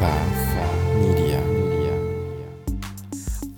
Path Media.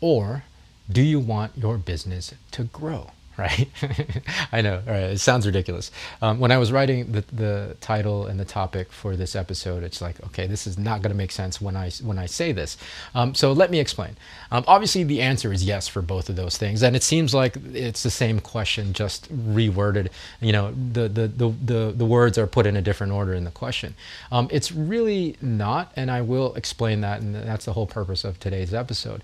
or do you want your business to grow? Right? I know, right, it sounds ridiculous. Um, when I was writing the, the title and the topic for this episode, it's like, okay, this is not going to make sense when I, when I say this. Um, so let me explain. Um, obviously, the answer is yes for both of those things. And it seems like it's the same question, just reworded. You know, the, the, the, the, the words are put in a different order in the question. Um, it's really not, and I will explain that, and that's the whole purpose of today's episode.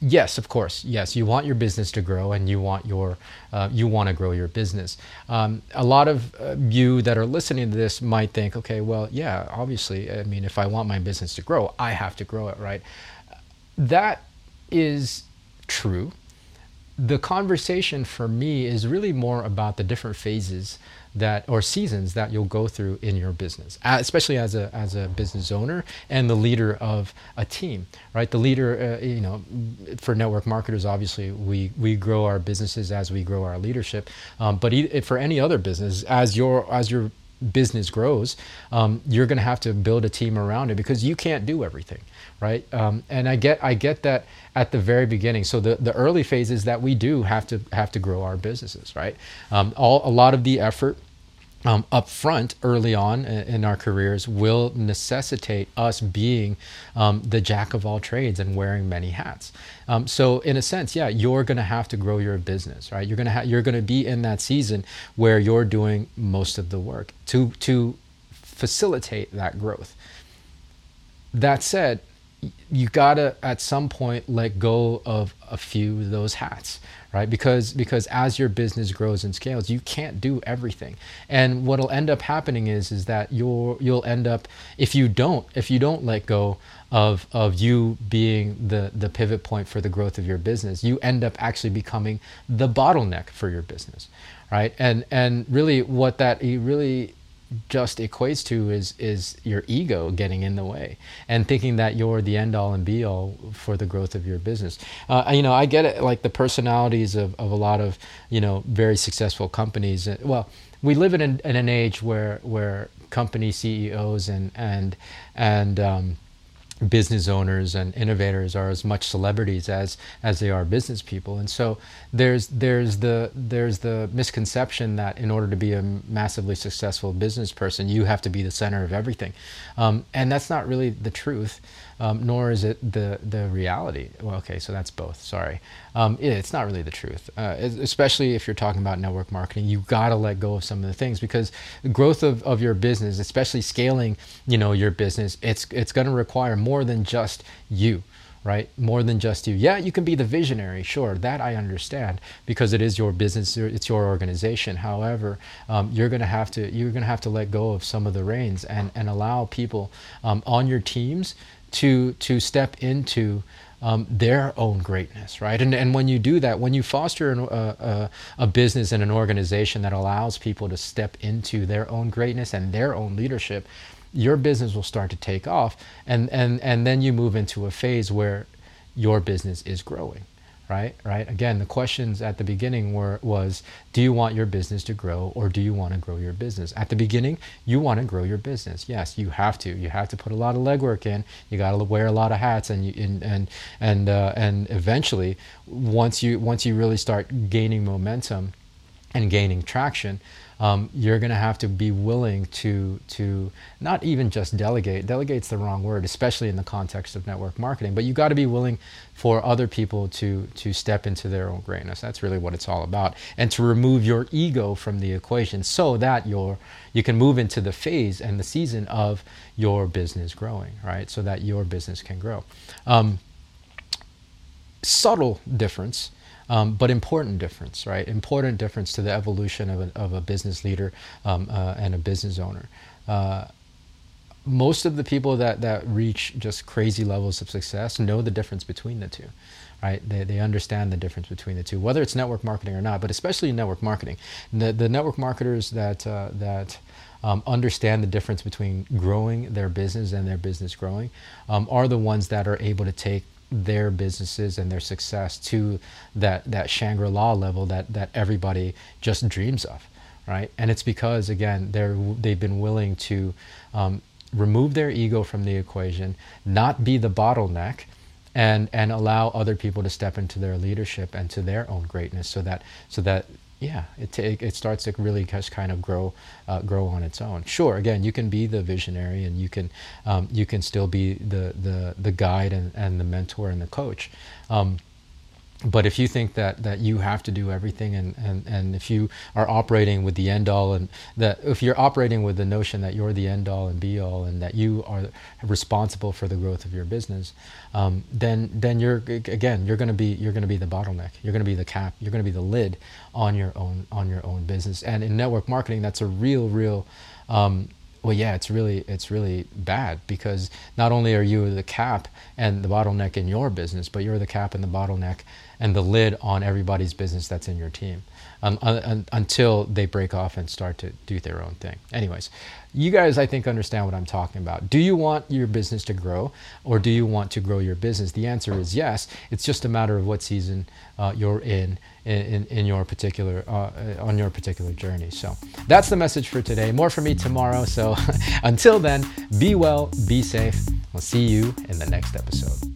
Yes of course. Yes you want your business to grow and you want your uh, you want to grow your business. Um, a lot of uh, you that are listening to this might think okay well yeah obviously i mean if i want my business to grow i have to grow it right? That is true the conversation for me is really more about the different phases that or seasons that you'll go through in your business especially as a as a business owner and the leader of a team right? The leader uh, you know for network marketers obviously we we grow our businesses as we grow our leadership. Um, but for any other business as your as your business grows um, you're going to have to build a team around it because you can't do everything right? Um, and i get i get that at the very beginning. So the, the early phases that we do have to have to grow our businesses right? Um, all a lot of the effort um, up front early on in our careers will necessitate us being um, the jack of all trades and wearing many hats. Um, so in a sense, yeah, you're going to have to grow your business, right? You're going to ha- you're going to be in that season where you're doing most of the work to to facilitate that growth. That said, you gotta at some point let go of a few of those hats right? Because because as your business grows and scales you can't do everything. And what'll end up happening is is that you'll you'll end up if you don't if you don't let go of of you being the the pivot point for the growth of your business you end up actually becoming the bottleneck for your business right? And and really what that really just equates to is is your ego getting in the way and thinking that you're the end all and be all for the growth of your business. Uh, you know, I get it. Like the personalities of, of a lot of you know very successful companies. Uh, well, we live in an, in an age where where company CEOs and and and um, business owners and innovators are as much celebrities as as they are business people and so there's there's the there's the misconception that in order to be a massively successful business person you have to be the center of everything um, and that's not really the truth um, nor is it the the reality. Well, okay, so that's both. Sorry, um, it, it's not really the truth. Uh, especially if you're talking about network marketing, you got to let go of some of the things because the growth of, of your business, especially scaling, you know, your business, it's it's going to require more than just you right? More than just you. Yeah, you can be the visionary, sure, that I understand because it is your business, it's your organization. However, um, you're to have to you're to have to let go of some of the reins and and allow people um, on your teams to to step into um, their own greatness, right? And and when you do that, when you foster an, a, a business and an organization that allows people to step into their own greatness and their own leadership, your business will start to take off, and and and then you move into a phase where your business is growing right? Right? Again the questions at the beginning were was do you want your business to grow or do you want to grow your business? At the beginning you want to grow your business. Yes you have to. You have to put a lot of legwork in. You got to wear a lot of hats and you and and and, uh, and eventually once you once you really start gaining momentum and gaining traction um, you're going to have to be willing to to not even just delegate. Delegate's the wrong word, especially in the context of network marketing. But you got to be willing for other people to to step into their own greatness. That's really what it's all about, and to remove your ego from the equation so that your you can move into the phase and the season of your business growing, right? So that your business can grow. Um, subtle difference um, but important difference, right? Important difference to the evolution of a, of a business leader um, uh, and a business owner. Uh, most of the people that, that reach just crazy levels of success know the difference between the two right they, they understand the difference between the two whether it's network marketing or not but especially in network marketing the, the network marketers that uh, that um, understand the difference between growing their business and their business growing um, are the ones that are able to take their businesses and their success to that that Shangri-La level that that everybody just dreams of right? And it's because again they're they've been willing to um, remove their ego from the equation not be the bottleneck and and allow other people to step into their leadership and to their own greatness so that so that yeah, it, it, it starts to really just kind of grow uh, grow on its own. Sure, again, you can be the visionary and you can um, you can still be the the the guide and, and the mentor and the coach. Um, but if you think that that you have to do everything and, and, and if you are operating with the end all and that if you're operating with the notion that you're the end all and be all and that you are responsible for the growth of your business um, then then you're again you're going to be you're going to be the bottleneck. You're going to be the cap. You're going to be the lid on your own on your own business. And in network marketing that's a real real um, well yeah it's really it's really bad because not only are you the cap and the bottleneck in your business but you're the cap and the bottleneck and the lid on everybody's business that's in your team um, un- until they break off and start to do their own thing anyways you guys i think understand what i'm talking about do you want your business to grow or do you want to grow your business the answer is yes it's just a matter of what season uh, you're in in, in your particular uh, on your particular journey. So that's the message for today. More for me tomorrow. So until then, be well, be safe. We'll see you in the next episode.